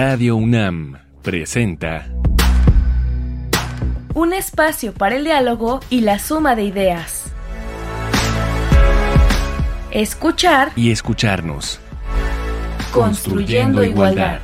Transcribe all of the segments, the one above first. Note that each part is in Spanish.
Radio UNAM presenta Un espacio para el diálogo y la suma de ideas. Escuchar y escucharnos. Construyendo igualdad.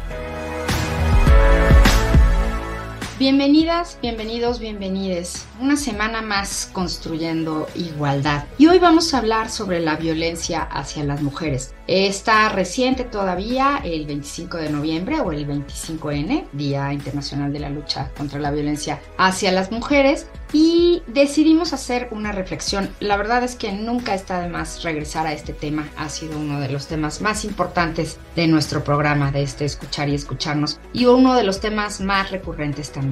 Bienvenidas, bienvenidos, bienvenides. Una semana más construyendo igualdad. Y hoy vamos a hablar sobre la violencia hacia las mujeres. Está reciente todavía, el 25 de noviembre o el 25N, Día Internacional de la Lucha contra la Violencia hacia las Mujeres, y decidimos hacer una reflexión. La verdad es que nunca está de más regresar a este tema. Ha sido uno de los temas más importantes de nuestro programa, de este escuchar y escucharnos, y uno de los temas más recurrentes también.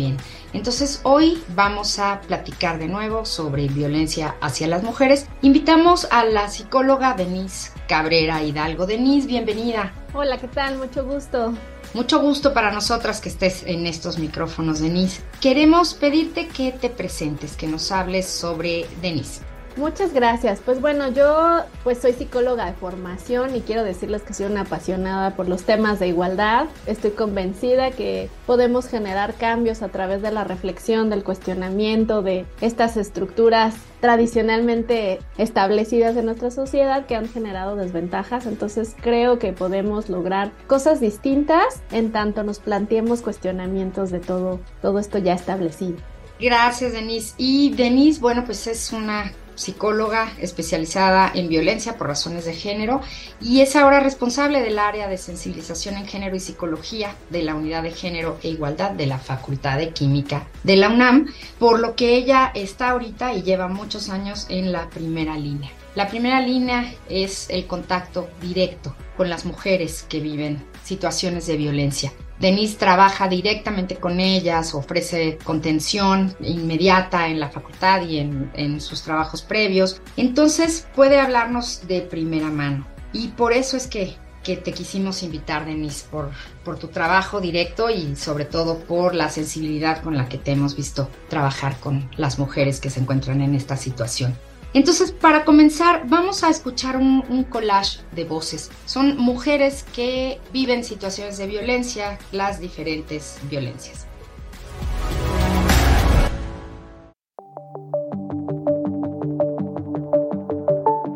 Entonces hoy vamos a platicar de nuevo sobre violencia hacia las mujeres. Invitamos a la psicóloga Denise Cabrera Hidalgo. Denise, bienvenida. Hola, ¿qué tal? Mucho gusto. Mucho gusto para nosotras que estés en estos micrófonos, Denise. Queremos pedirte que te presentes, que nos hables sobre Denise. Muchas gracias. Pues bueno, yo pues soy psicóloga de formación y quiero decirles que soy una apasionada por los temas de igualdad. Estoy convencida que podemos generar cambios a través de la reflexión, del cuestionamiento de estas estructuras tradicionalmente establecidas en nuestra sociedad que han generado desventajas. Entonces creo que podemos lograr cosas distintas en tanto nos planteemos cuestionamientos de todo, todo esto ya establecido. Gracias, Denise. Y Denise, bueno, pues es una psicóloga especializada en violencia por razones de género y es ahora responsable del área de sensibilización en género y psicología de la Unidad de Género e Igualdad de la Facultad de Química de la UNAM, por lo que ella está ahorita y lleva muchos años en la primera línea. La primera línea es el contacto directo con las mujeres que viven situaciones de violencia. Denise trabaja directamente con ellas, ofrece contención inmediata en la facultad y en, sus trabajos previos. Entonces puede hablarnos de primera mano. Y por eso es que, que te quisimos invitar, Denise, por, por tu trabajo directo y sobre todo por la sensibilidad con la que te hemos visto trabajar con las mujeres que se encuentran en esta situación. Entonces, para comenzar, vamos a escuchar un, collage de voces. Son mujeres que viven situaciones de violencia, las diferentes violencias.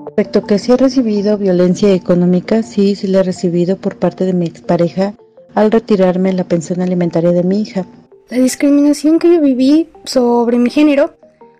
Respecto que si he recibido violencia económica, sí, sí la he recibido por parte de mi expareja al retirarme la pensión alimentaria de mi hija. La discriminación que yo viví sobre mi género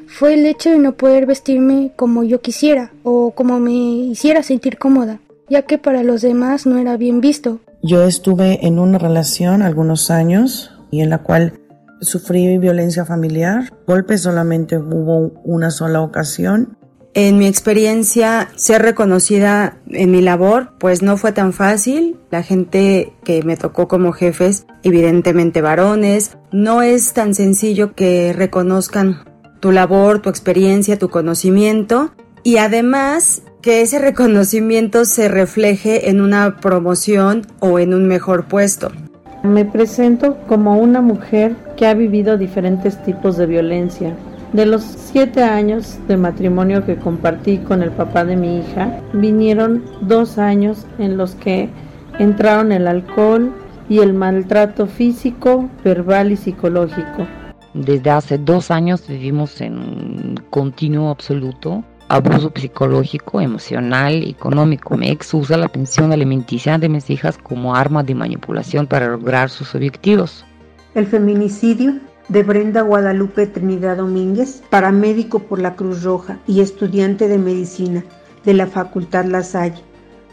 fue el hecho de no poder vestirme como yo quisiera o como me hiciera sentir cómoda, ya que para los demás no era bien visto. Yo estuve en una relación algunos años y en la cual sufrí violencia familiar. Golpes solamente hubo una sola ocasión. En mi experiencia, ser reconocida en mi labor, pues no fue tan fácil. La gente que me tocó como jefes, evidentemente varones, no es tan sencillo que reconozcan tu labor, tu experiencia, tu conocimiento y además que ese reconocimiento se refleje en una promoción o en un mejor puesto. Me presento como una mujer que ha vivido diferentes tipos de violencia. De los siete años de matrimonio que compartí con el papá de mi hija, vinieron dos años en los que entraron el alcohol y el maltrato físico, verbal y psicológico. Desde hace dos años vivimos en continuo absoluto abuso psicológico, emocional, económico. Mi ex usa la pensión alimenticia de mis hijas como arma de manipulación para lograr sus objetivos. El feminicidio de Brenda Guadalupe Trinidad Domínguez, paramédico por la Cruz Roja y estudiante de medicina de la Facultad La Salle,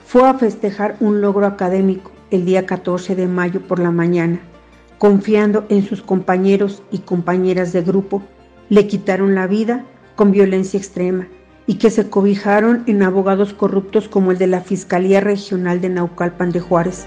fue a festejar un logro académico el día 14 de mayo por la mañana confiando en sus compañeros y compañeras de grupo, le quitaron la vida con violencia extrema y que se cobijaron en abogados corruptos como el de la Fiscalía Regional de Naucalpan de Juárez.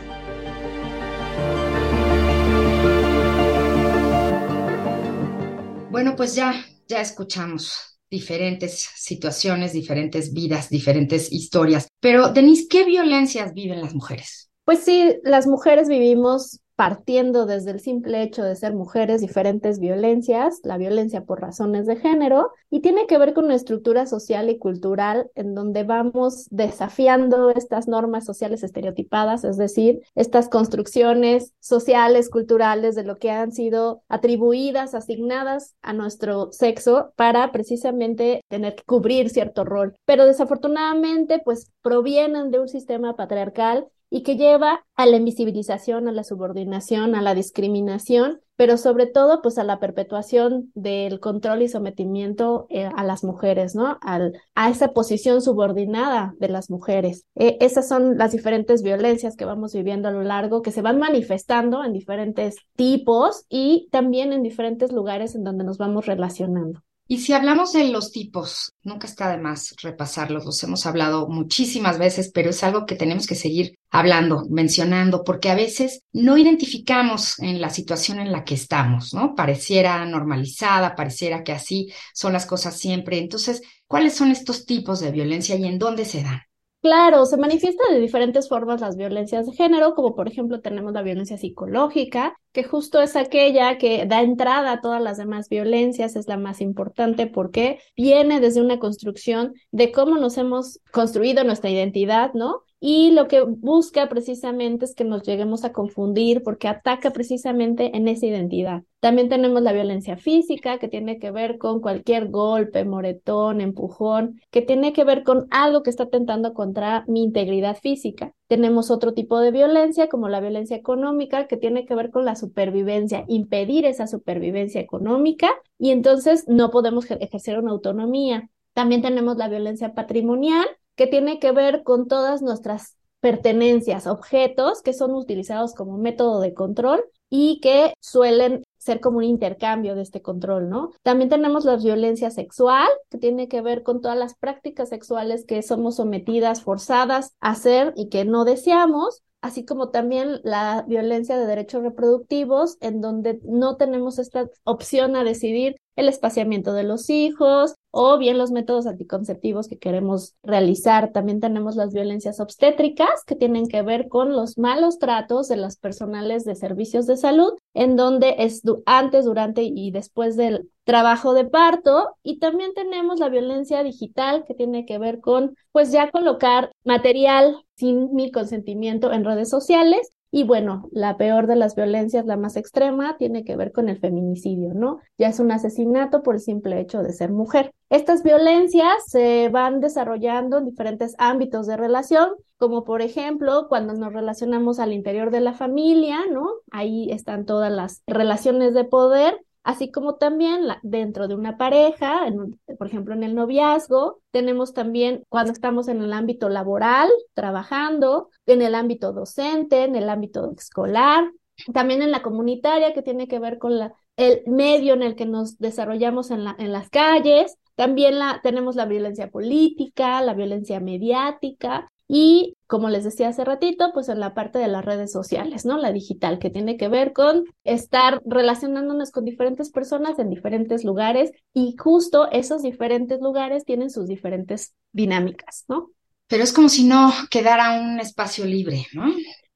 Bueno, pues ya, ya escuchamos diferentes situaciones, diferentes vidas, diferentes historias. Pero, Denise, ¿qué violencias viven las mujeres? Pues sí, las mujeres vivimos partiendo desde el simple hecho de ser mujeres, diferentes violencias, la violencia por razones de género, y tiene que ver con una estructura social y cultural en donde vamos desafiando estas normas sociales estereotipadas, es decir, estas construcciones sociales, culturales de lo que han sido atribuidas, asignadas a nuestro sexo para precisamente tener que cubrir cierto rol. Pero desafortunadamente, pues provienen de un sistema patriarcal y que lleva a la invisibilización, a la subordinación, a la discriminación, pero sobre todo pues a la perpetuación del control y sometimiento eh, a las mujeres, ¿no? Al, a esa posición subordinada de las mujeres. Eh, esas son las diferentes violencias que vamos viviendo a lo largo, que se van manifestando en diferentes tipos y también en diferentes lugares en donde nos vamos relacionando. Y si hablamos de los tipos, nunca está de más repasarlos, los hemos hablado muchísimas veces, pero es algo que tenemos que seguir hablando, mencionando, porque a veces no identificamos en la situación en la que estamos, ¿no? Pareciera normalizada, pareciera que así son las cosas siempre. Entonces, ¿cuáles son estos tipos de violencia y en dónde se dan? Claro, se manifiesta de diferentes formas las violencias de género, como por ejemplo tenemos la violencia psicológica, que justo es aquella que da entrada a todas las demás violencias, es la más importante porque viene desde una construcción de cómo nos hemos construido nuestra identidad, ¿no? Y lo que busca precisamente es que nos lleguemos a confundir porque ataca precisamente en esa identidad. También tenemos la violencia física que tiene que ver con cualquier golpe, moretón, empujón, que tiene que ver con algo que está atentando contra mi integridad física. Tenemos otro tipo de violencia como la violencia económica que tiene que ver con la supervivencia, impedir esa supervivencia económica y entonces no podemos ejercer una autonomía. También tenemos la violencia patrimonial que tiene que ver con todas nuestras pertenencias, objetos que son utilizados como método de control y que suelen ser como un intercambio de este control, ¿no? También tenemos la violencia sexual, que tiene que ver con todas las prácticas sexuales que somos sometidas, forzadas a hacer y que no deseamos, así como también la violencia de derechos reproductivos, en donde no tenemos esta opción a decidir el espaciamiento de los hijos o bien los métodos anticonceptivos que queremos realizar. También tenemos las violencias obstétricas que tienen que ver con los malos tratos de los personales de servicios de salud, en donde es antes, durante y después del trabajo de parto. Y también tenemos la violencia digital que tiene que ver con, pues ya colocar material sin mi consentimiento en redes sociales y bueno, la peor de las violencias, la más extrema, tiene que ver con el feminicidio, ¿no? Ya es un asesinato por el simple hecho de ser mujer. Estas violencias se van desarrollando en diferentes ámbitos de relación, como por ejemplo cuando nos relacionamos al interior de la familia, ¿no? Ahí están todas las relaciones de poder así como también dentro de una pareja, por ejemplo en el noviazgo, tenemos también cuando estamos en el ámbito laboral, trabajando, en el ámbito docente, en el ámbito escolar, también en la comunitaria que tiene que ver con el medio en el que nos desarrollamos en, las calles, también tenemos la violencia política, la violencia mediática, y como les decía hace ratito, pues en la parte de las redes sociales, ¿no? La digital, que tiene que ver con estar relacionándonos con diferentes personas en diferentes lugares y justo esos diferentes lugares tienen sus diferentes dinámicas, ¿no? Pero es como si no quedara un espacio libre, ¿no?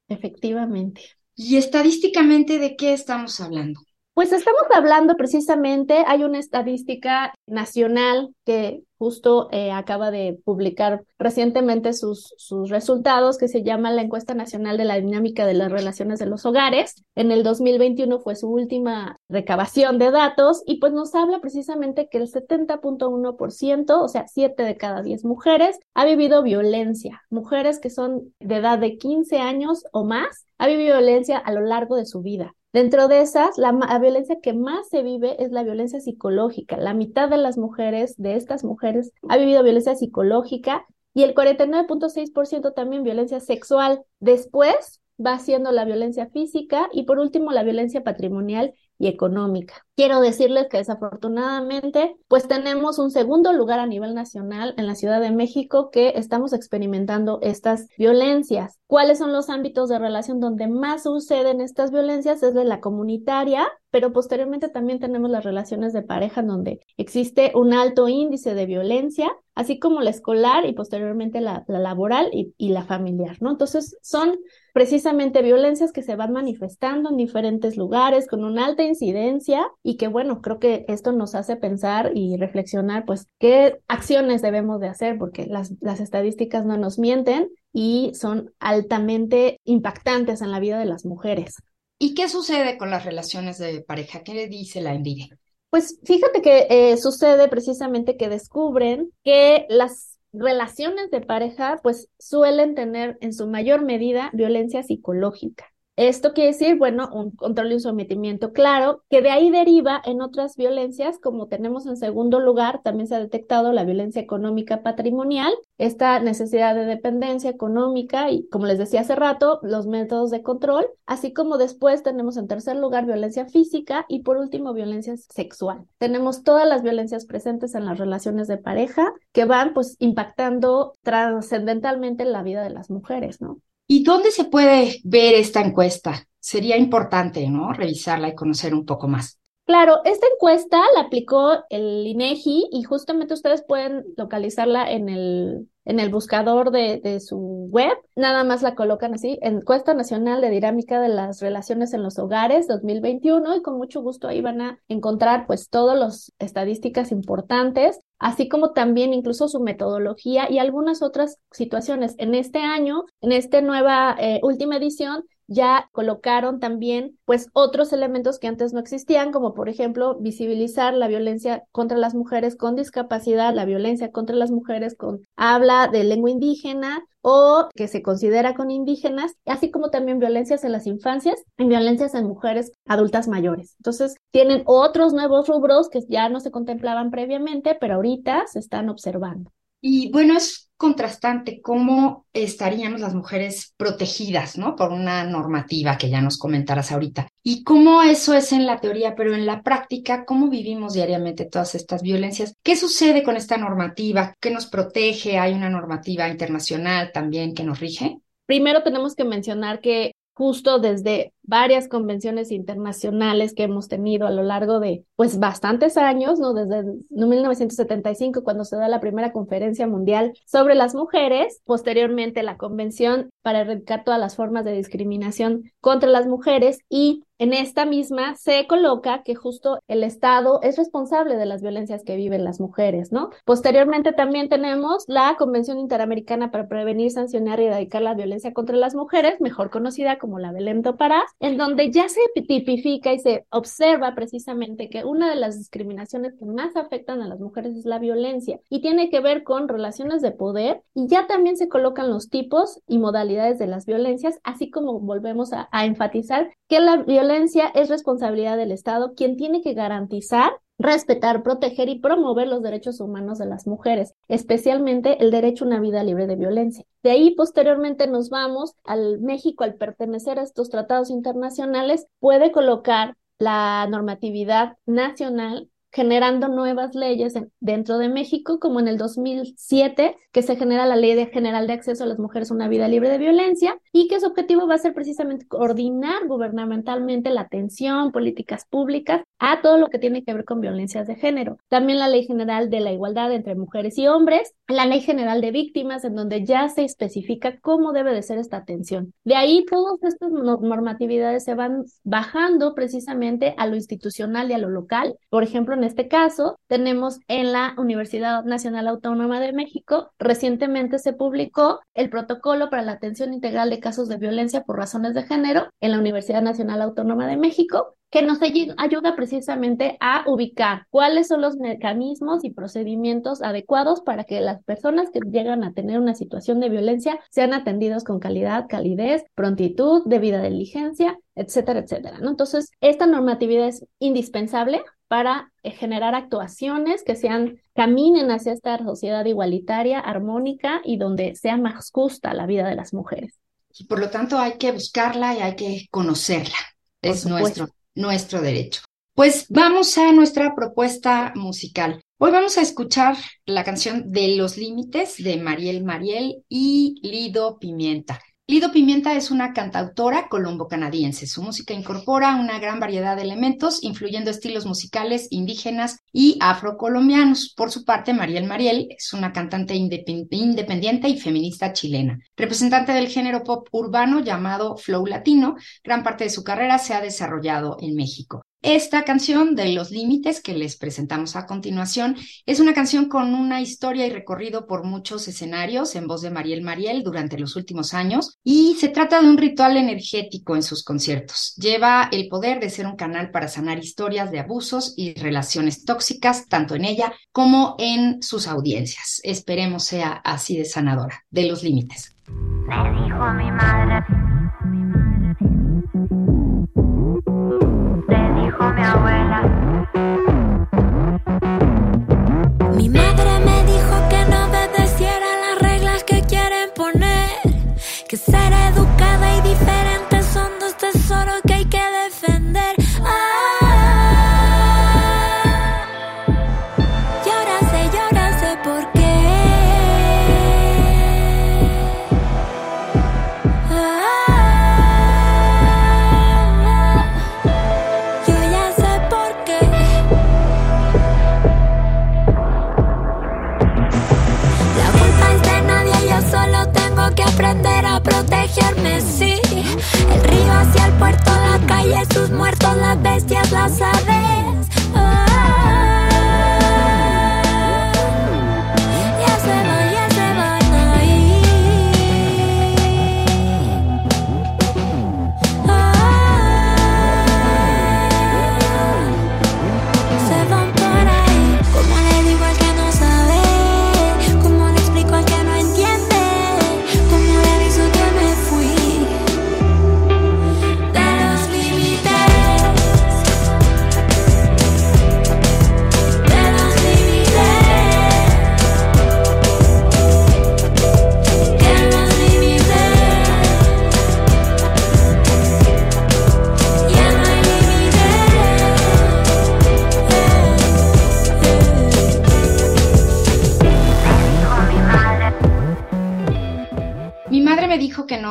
Efectivamente. ¿Y estadísticamente de qué estamos hablando? Pues estamos hablando precisamente, hay una estadística nacional que justo eh, acaba de publicar recientemente sus, sus resultados, que se llama la Encuesta Nacional de la Dinámica de las Relaciones de los Hogares. En el 2021 fue su última recabación de datos y pues nos habla precisamente que el 70.1%, o sea, 7 de cada 10 mujeres, ha vivido violencia. Mujeres que son de edad de 15 años o más, ha vivido violencia a lo largo de su vida. Dentro de esas, la, violencia que más se vive es la violencia psicológica. La mitad de las mujeres, de estas mujeres, ha vivido violencia psicológica y el 49.6% también violencia sexual. Después va siendo la violencia física y por último la violencia patrimonial y económica. Quiero decirles que desafortunadamente, pues tenemos un segundo lugar a nivel nacional en la Ciudad de México que estamos experimentando estas violencias. ¿Cuáles son los ámbitos de relación donde más suceden estas violencias? Es de la comunitaria, pero posteriormente también tenemos las relaciones de pareja donde existe un alto índice de violencia, así como la escolar y posteriormente la, laboral y, y la familiar, ¿no? Entonces son precisamente violencias que se van manifestando en diferentes lugares con una alta incidencia y que bueno, creo que esto nos hace pensar y reflexionar pues qué acciones debemos de hacer porque las, las estadísticas no nos mienten y son altamente impactantes en la vida de las mujeres. ¿Y qué sucede con las relaciones de pareja? ¿Qué le dice la envidia? Pues fíjate que eh, sucede precisamente que descubren que las relaciones de pareja pues suelen tener en su mayor medida violencia psicológica. Esto quiere decir, bueno, un control y un sometimiento claro, que de ahí deriva en otras violencias, como tenemos en segundo lugar, también se ha detectado la violencia económica patrimonial, esta necesidad de dependencia económica y, como les decía hace rato, los métodos de control, así como después tenemos en tercer lugar violencia física y por último violencia sexual. Tenemos todas las violencias presentes en las relaciones de pareja que van pues impactando trascendentalmente la vida de las mujeres, ¿no? ¿Y dónde se puede ver esta encuesta? Sería importante, ¿no? Revisarla y conocer un poco más. Claro, esta encuesta la aplicó el INEGI y justamente ustedes pueden localizarla en el en el buscador de, su web, nada más la colocan así, Encuesta Nacional de Dinámica de las Relaciones en los Hogares 2021 y con mucho gusto ahí van a encontrar pues todas las estadísticas importantes, así como también incluso su metodología y algunas otras situaciones. En este año, en esta nueva eh, última edición, ya colocaron también pues otros elementos que antes no existían, como por ejemplo visibilizar la violencia contra las mujeres con discapacidad, la violencia contra las mujeres con habla de lengua indígena o que se considera con indígenas, así como también violencias en las infancias y violencias en mujeres adultas mayores. Entonces, tienen otros nuevos rubros que ya no se contemplaban previamente, pero ahorita se están observando. Y bueno, es contrastante cómo estaríamos las mujeres protegidas, ¿no? Por una normativa que ya nos comentarás ahorita. Y cómo eso es en la teoría, pero en la práctica, cómo vivimos diariamente todas estas violencias. ¿Qué sucede con esta normativa? ¿Qué nos protege? ¿Hay una normativa internacional también que nos rige? Primero tenemos que mencionar que justo desde varias convenciones internacionales que hemos tenido a lo largo de pues bastantes años, ¿no? Desde 1975 cuando se da la primera conferencia mundial sobre las mujeres, posteriormente la convención para erradicar todas las formas de discriminación contra las mujeres y en esta misma se coloca que justo el Estado es responsable de las violencias que viven las mujeres, ¿no? Posteriormente también tenemos la Convención Interamericana para Prevenir, Sancionar y Erradicar la Violencia contra las Mujeres, mejor conocida como la Belém do Pará, en donde ya se tipifica y se observa precisamente que una de las discriminaciones que más afectan a las mujeres es la violencia y tiene que ver con relaciones de poder y ya también se colocan los tipos y modalidades de las violencias, así como volvemos a, a enfatizar que la violencia violencia es responsabilidad del Estado, quien tiene que garantizar respetar, proteger y promover los derechos humanos de las mujeres, especialmente el derecho a una vida libre de violencia. De ahí posteriormente nos vamos al México al pertenecer a estos tratados internacionales puede colocar la normatividad nacional generando nuevas leyes dentro de México, como en el 2007, que se genera la Ley General de Acceso a las Mujeres a una Vida Libre de Violencia y que su objetivo va a ser precisamente coordinar gubernamentalmente la atención, políticas públicas a todo lo que tiene que ver con violencias de género. También la Ley General de la Igualdad entre Mujeres y Hombres, la Ley General de Víctimas, en donde ya se especifica cómo debe de ser esta atención. De ahí todas estas normatividades se van bajando precisamente a lo institucional y a lo local. Por ejemplo, en este caso, tenemos en la Universidad Nacional Autónoma de México, recientemente se publicó el protocolo para la atención integral de casos de violencia por razones de género en la Universidad Nacional Autónoma de México, que nos ayuda precisamente a ubicar cuáles son los mecanismos y procedimientos adecuados para que las personas que llegan a tener una situación de violencia sean atendidos con calidad, calidez, prontitud, debida diligencia, etcétera, etcétera. Entonces, esta normatividad es indispensable para eh, generar actuaciones que sean caminen hacia esta sociedad igualitaria, armónica y donde sea más justa la vida de las mujeres. Y por lo tanto hay que buscarla y hay que conocerla. es nuestro, nuestro derecho. Pues vamos a nuestra propuesta musical. Hoy vamos a escuchar la canción de Los Límites de Mariel Mariel y Lido Pimienta. Lido Pimienta es una cantautora colombo-canadiense. Su música incorpora una gran variedad de elementos, influyendo estilos musicales indígenas y afrocolombianos. Por su parte, Mariel Mariel es una cantante independiente y feminista chilena. Representante del género pop urbano llamado Flow Latino, gran parte de su carrera se ha desarrollado en México. Esta canción de Los Límites que les presentamos a continuación es una canción con una historia y recorrido por muchos escenarios en voz de Mariel Mariel durante los últimos años y se trata de un ritual energético en sus conciertos. Lleva el poder de ser un canal para sanar historias de abusos y relaciones tóxicas tanto en ella como en sus audiencias. Esperemos sea así de sanadora. De Los Límites. Me dijo mi madre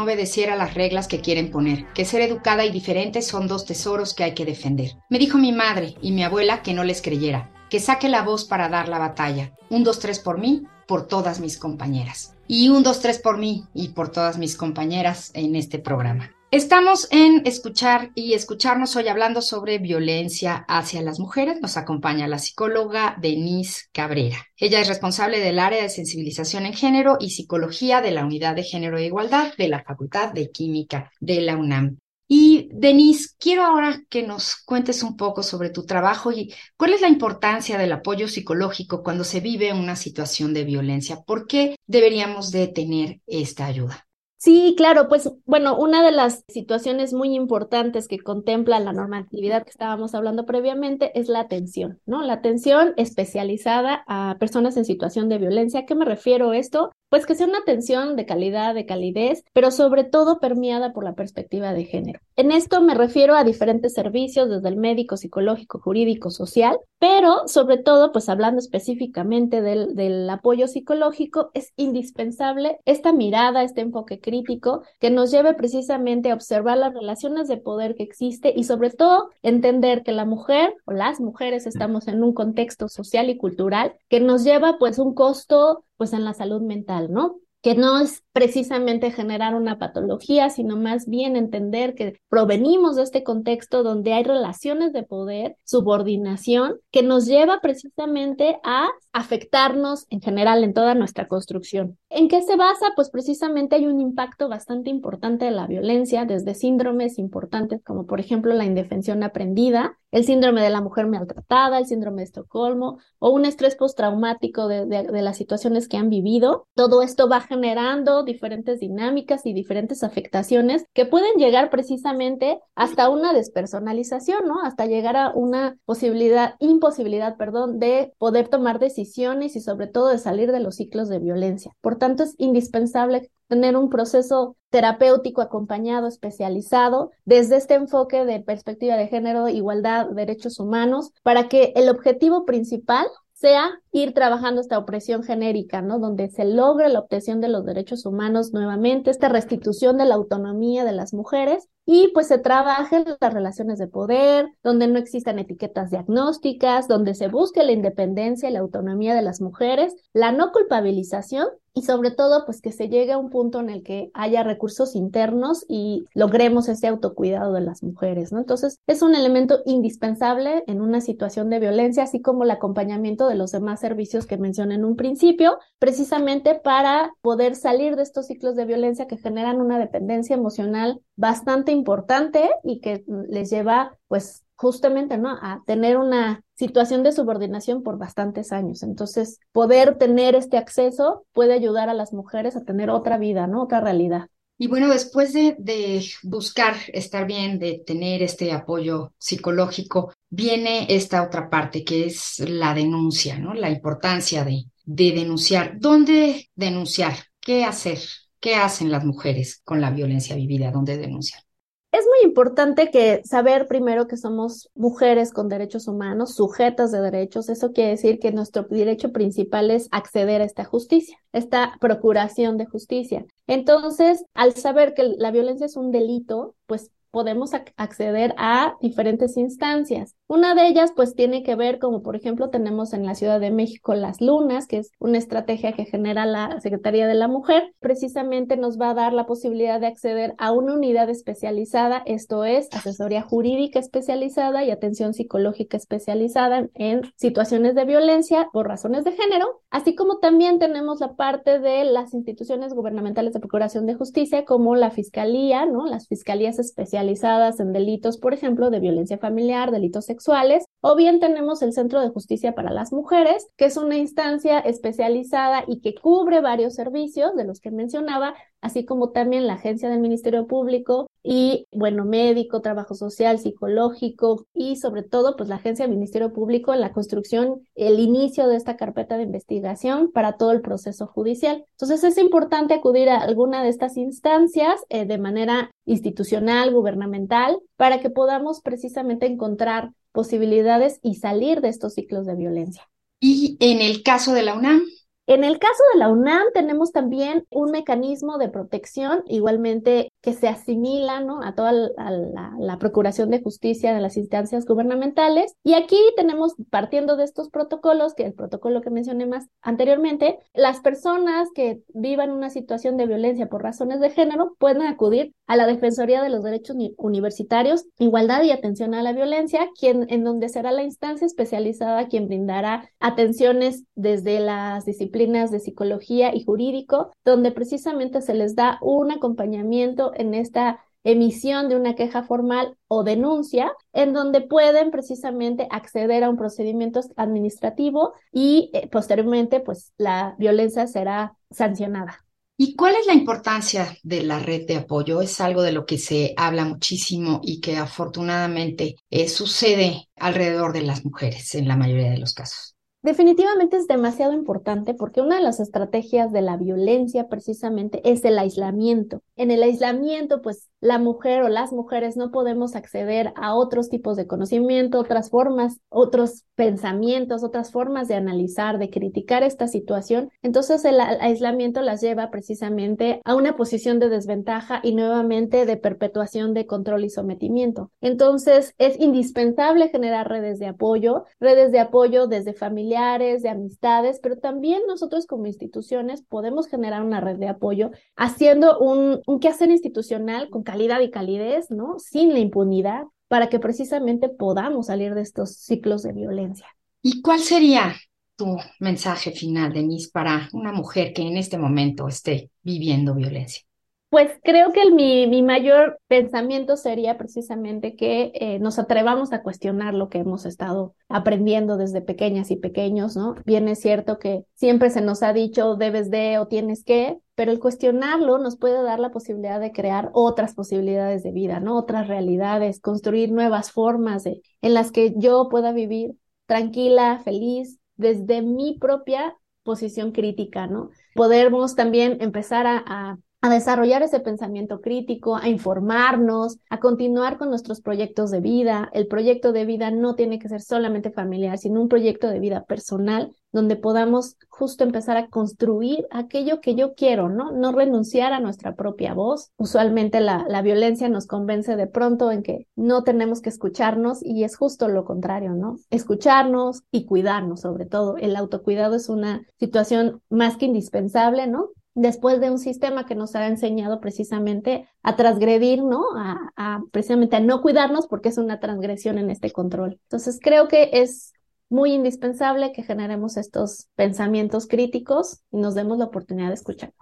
obedeciera las reglas que quieren poner, que ser educada y diferente son dos tesoros que hay que defender. Me dijo mi madre y mi abuela que no les creyera, que saque la voz para dar la batalla. Un, dos, tres por mí, por todas mis compañeras. Y un, dos, tres por mí y por todas mis compañeras en este programa. Estamos en escuchar y escucharnos hoy hablando sobre violencia hacia las mujeres. Nos acompaña la psicóloga Denise Cabrera. Ella es responsable del área de sensibilización en género y psicología de la Unidad de Género e Igualdad de la Facultad de Química de la UNAM. Y Denise, quiero ahora que nos cuentes un poco sobre tu trabajo y cuál es la importancia del apoyo psicológico cuando se vive una situación de violencia. ¿Por qué deberíamos de tener esta ayuda? Sí, claro, pues bueno, una de las situaciones muy importantes que contempla la normatividad que estábamos hablando previamente es la atención, ¿no? La atención especializada a personas en situación de violencia. ¿A qué me refiero esto? Pues que sea una atención de calidad, de calidez, pero sobre todo permeada por la perspectiva de género. En esto me refiero a diferentes servicios, desde el médico, psicológico, jurídico, social, pero sobre todo, pues hablando específicamente del, del apoyo psicológico, es indispensable esta mirada, este enfoque crítico que nos lleve precisamente a observar las relaciones de poder que existe y sobre todo entender que la mujer o las mujeres estamos en un contexto social y cultural que nos lleva pues un costo pues en la salud mental, ¿no? Que no es precisamente generar una patología, sino más bien entender que provenimos de este contexto donde hay relaciones de poder, subordinación, que nos lleva precisamente a afectarnos en general en toda nuestra construcción. ¿En qué se basa? Pues precisamente hay un impacto bastante importante de la violencia, desde síndromes importantes como por ejemplo la indefensión aprendida, el síndrome de la mujer maltratada, el síndrome de Estocolmo o un estrés postraumático de, de las situaciones que han vivido. Todo esto va generando diferentes dinámicas y diferentes afectaciones que pueden llegar precisamente hasta una despersonalización, ¿no? Hasta llegar a una posibilidad, imposibilidad, perdón, de poder tomar decisiones y sobre todo de salir de los ciclos de violencia. Por tanto, es indispensable tener un proceso terapéutico acompañado, especializado, desde este enfoque de perspectiva de género, igualdad, derechos humanos, para que el objetivo principal sea ir trabajando esta opresión genérica, ¿no? Donde se logre la obtención de los derechos humanos nuevamente, esta restitución de la autonomía de las mujeres y pues se trabajen las relaciones de poder, donde no existan etiquetas diagnósticas, donde se busque la independencia y la autonomía de las mujeres, la no culpabilización y sobre todo pues que se llegue a un punto en el que haya recursos internos y logremos ese autocuidado de las mujeres, ¿no? Entonces es un elemento indispensable en una situación de violencia, así como el acompañamiento de los demás servicios que mencioné en un principio, precisamente para poder salir de estos ciclos de violencia que generan una dependencia emocional bastante importante y que les lleva pues justamente, ¿no? A tener una situación de subordinación por bastantes años. Entonces, poder tener este acceso puede ayudar a las mujeres a tener otra vida, ¿no? Otra realidad. Y bueno, después de, de, buscar estar bien, de tener este apoyo psicológico, viene esta otra parte que es la denuncia, ¿no? La importancia de, de denunciar. ¿Dónde denunciar? ¿Qué hacer? ¿Qué hacen las mujeres con la violencia vivida? ¿Dónde denuncian? Es muy importante que saber primero que somos mujeres con derechos humanos, sujetas de derechos. Eso quiere decir que nuestro derecho principal es acceder a esta justicia, esta procuración de justicia. Entonces, al saber que la violencia es un delito, pues podemos acceder a diferentes instancias. Una de ellas pues tiene que ver como por ejemplo tenemos en la Ciudad de México las lunas, que es una estrategia que genera la Secretaría de la Mujer. Precisamente nos va a dar la posibilidad de acceder a una unidad especializada, esto es asesoría jurídica especializada y atención psicológica especializada en situaciones de violencia por razones de género, así como también tenemos la parte de las instituciones gubernamentales de procuración de justicia como la Fiscalía, ¿no? Las fiscalías especializadas en delitos, por ejemplo, de violencia familiar, delitos sexuales o bien tenemos el Centro de Justicia para las Mujeres, que es una instancia especializada y que cubre varios servicios de los que mencionaba, así como también la agencia del Ministerio Público y, bueno, médico, trabajo social, psicológico y sobre todo, pues la agencia del Ministerio Público en la construcción, el inicio de esta carpeta de investigación para todo el proceso judicial. Entonces es importante acudir a alguna de estas instancias eh, de manera institucional, gubernamental, para que podamos precisamente encontrar posibilidades y salir de estos ciclos de violencia. Y en el caso de la UNAM, en el caso de la UNAM tenemos también un mecanismo de protección igualmente que se asimila ¿no? a toda la, procuración de justicia de las instancias gubernamentales. Y aquí tenemos, partiendo de estos protocolos, que el protocolo que mencioné más anteriormente, las personas que vivan una situación de violencia por razones de género pueden acudir a la Defensoría de los Derechos Universitarios, Igualdad y Atención a la Violencia, quien, en donde será la instancia especializada quien brindará atenciones desde las disciplinas de psicología y jurídico, donde precisamente se les da un acompañamiento en esta emisión de una queja formal o denuncia, en donde pueden precisamente acceder a un procedimiento administrativo y eh, posteriormente pues la violencia será sancionada. ¿Y cuál es la importancia de la red de apoyo? Es algo de lo que se habla muchísimo y que afortunadamente eh, sucede alrededor de las mujeres en la mayoría de los casos. Definitivamente es demasiado importante porque una de las estrategias de la violencia precisamente es el aislamiento. En el aislamiento, pues la mujer o las mujeres no podemos acceder a otros tipos de conocimiento, otras formas, otros pensamientos, otras formas de analizar, de criticar esta situación. Entonces el aislamiento las lleva precisamente a una posición de desventaja y nuevamente de perpetuación de control y sometimiento. Entonces es indispensable generar redes de apoyo, redes de apoyo desde familiares, de amistades, pero también nosotros como instituciones podemos generar una red de apoyo haciendo un, un quehacer institucional con calidad y calidez, ¿no? Sin la impunidad, para que precisamente podamos salir de estos ciclos de violencia. ¿Y cuál sería tu mensaje final, Denise, para una mujer que en este momento esté viviendo violencia? Pues creo que mi, mi, mayor pensamiento sería precisamente que eh, nos atrevamos a cuestionar lo que hemos estado aprendiendo desde pequeñas y pequeños, ¿no? Bien es cierto que siempre se nos ha dicho debes de o tienes que, pero el cuestionarlo nos puede dar la posibilidad de crear otras posibilidades de vida, ¿no? Otras realidades, construir nuevas formas de, en las que yo pueda vivir tranquila, feliz, desde mi propia posición crítica, ¿no? Podemos también empezar a a desarrollar ese pensamiento crítico, a informarnos, a continuar con nuestros proyectos de vida. El proyecto de vida no tiene que ser solamente familiar, sino un proyecto de vida personal donde podamos justo empezar a construir aquello que yo quiero, ¿no? No renunciar a nuestra propia voz. Usualmente la, la violencia nos convence de pronto en que no tenemos que escucharnos y es justo lo contrario, ¿no? Escucharnos y cuidarnos sobre todo. El autocuidado es una situación más que indispensable, ¿no? Después de un sistema que nos ha enseñado precisamente a transgredir, ¿no? A, precisamente a no cuidarnos porque es una transgresión en este control. Entonces creo que es muy indispensable que generemos estos pensamientos críticos y nos demos la oportunidad de escucharnos.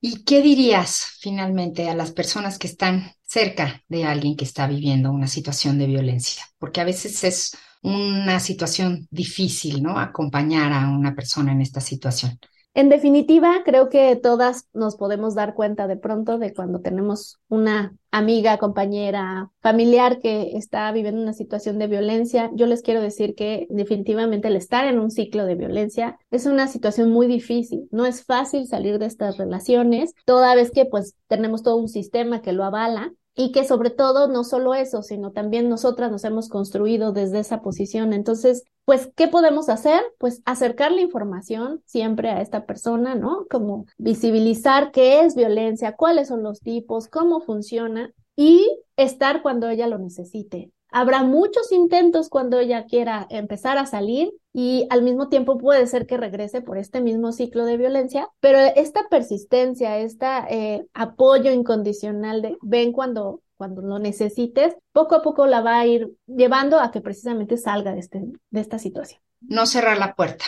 ¿Y qué dirías finalmente a las personas que están cerca de alguien que está viviendo una situación de violencia? Porque a veces es una situación difícil, ¿no? Acompañar a una persona en esta situación. En definitiva, creo que todas nos podemos dar cuenta de pronto de cuando tenemos una amiga, compañera, familiar que está viviendo una situación de violencia. Yo les quiero decir que definitivamente el estar en un ciclo de violencia es una situación muy difícil. No es fácil salir de estas relaciones, toda vez que pues tenemos todo un sistema que lo avala y que sobre todo no solo eso, sino también nosotras nos hemos construido desde esa posición. Entonces, pues, ¿qué podemos hacer? Pues acercar la información siempre a esta persona, ¿no? Como visibilizar qué es violencia, cuáles son los tipos, cómo funciona y estar cuando ella lo necesite. Habrá muchos intentos cuando ella quiera empezar a salir y al mismo tiempo puede ser que regrese por este mismo ciclo de violencia, pero esta persistencia, este apoyo incondicional de ven cuando, cuando lo necesites, poco a poco la va a ir llevando a que precisamente salga de, este, de esta situación. No cerrar la puerta.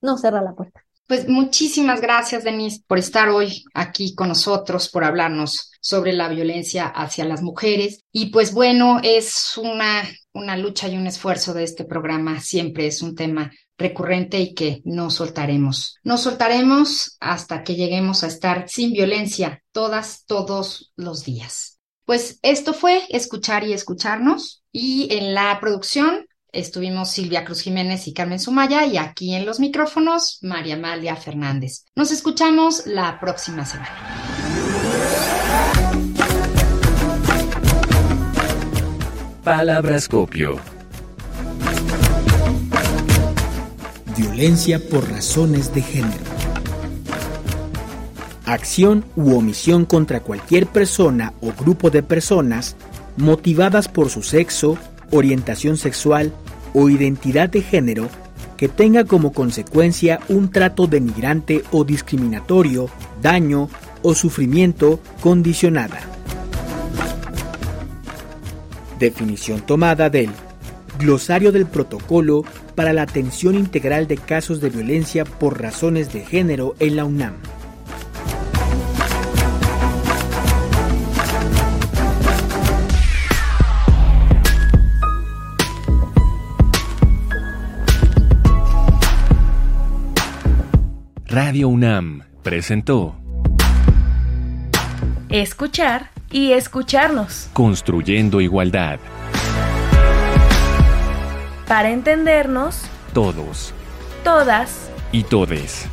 No cerrar la puerta. Pues muchísimas gracias, Denise, por estar hoy aquí con nosotros, por hablarnos sobre la violencia hacia las mujeres. Y pues bueno, es una, una lucha y un esfuerzo de este programa. Siempre es un tema recurrente y que no soltaremos. No soltaremos hasta que lleguemos a estar sin violencia todas, todos los días. Pues esto fue escuchar y escucharnos y en la producción estuvimos Silvia Cruz Jiménez y Carmen Sumaya y aquí en los micrófonos María Amalia Fernández. Nos escuchamos la próxima semana. Palabrascopio. Violencia por razones de género. Acción u omisión contra cualquier persona o grupo de personas motivadas por su sexo, orientación sexual, o identidad de género que tenga como consecuencia un trato denigrante o discriminatorio, daño o sufrimiento condicionada. Definición tomada del Glosario del Protocolo para la Atención Integral de Casos de Violencia por Razones de Género en la UNAM. Radio UNAM presentó Escuchar y escucharnos. Construyendo igualdad. Para entendernos. Todos. Todas. Y todes.